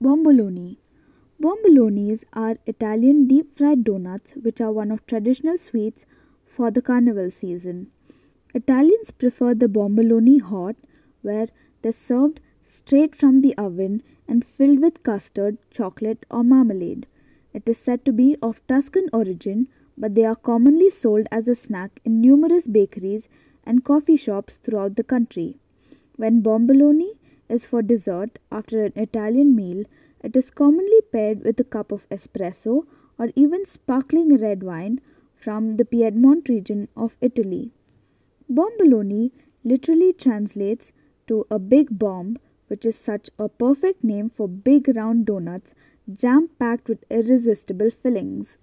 Bomboloni. Bombolonis are Italian deep fried donuts which are one of traditional sweets for the carnival season. Italians prefer the bomboloni hot where they're served straight from the oven and filled with custard, chocolate or marmalade. It is said to be of Tuscan origin, but they are commonly sold as a snack in numerous bakeries and coffee shops throughout the country. When bomboloni is for dessert after an Italian meal, it is commonly paired with a cup of espresso or even sparkling red wine from the Piedmont region of Italy. Bomboloni literally translates to a big bomb, which is such a perfect name for big round donuts jam packed with irresistible fillings.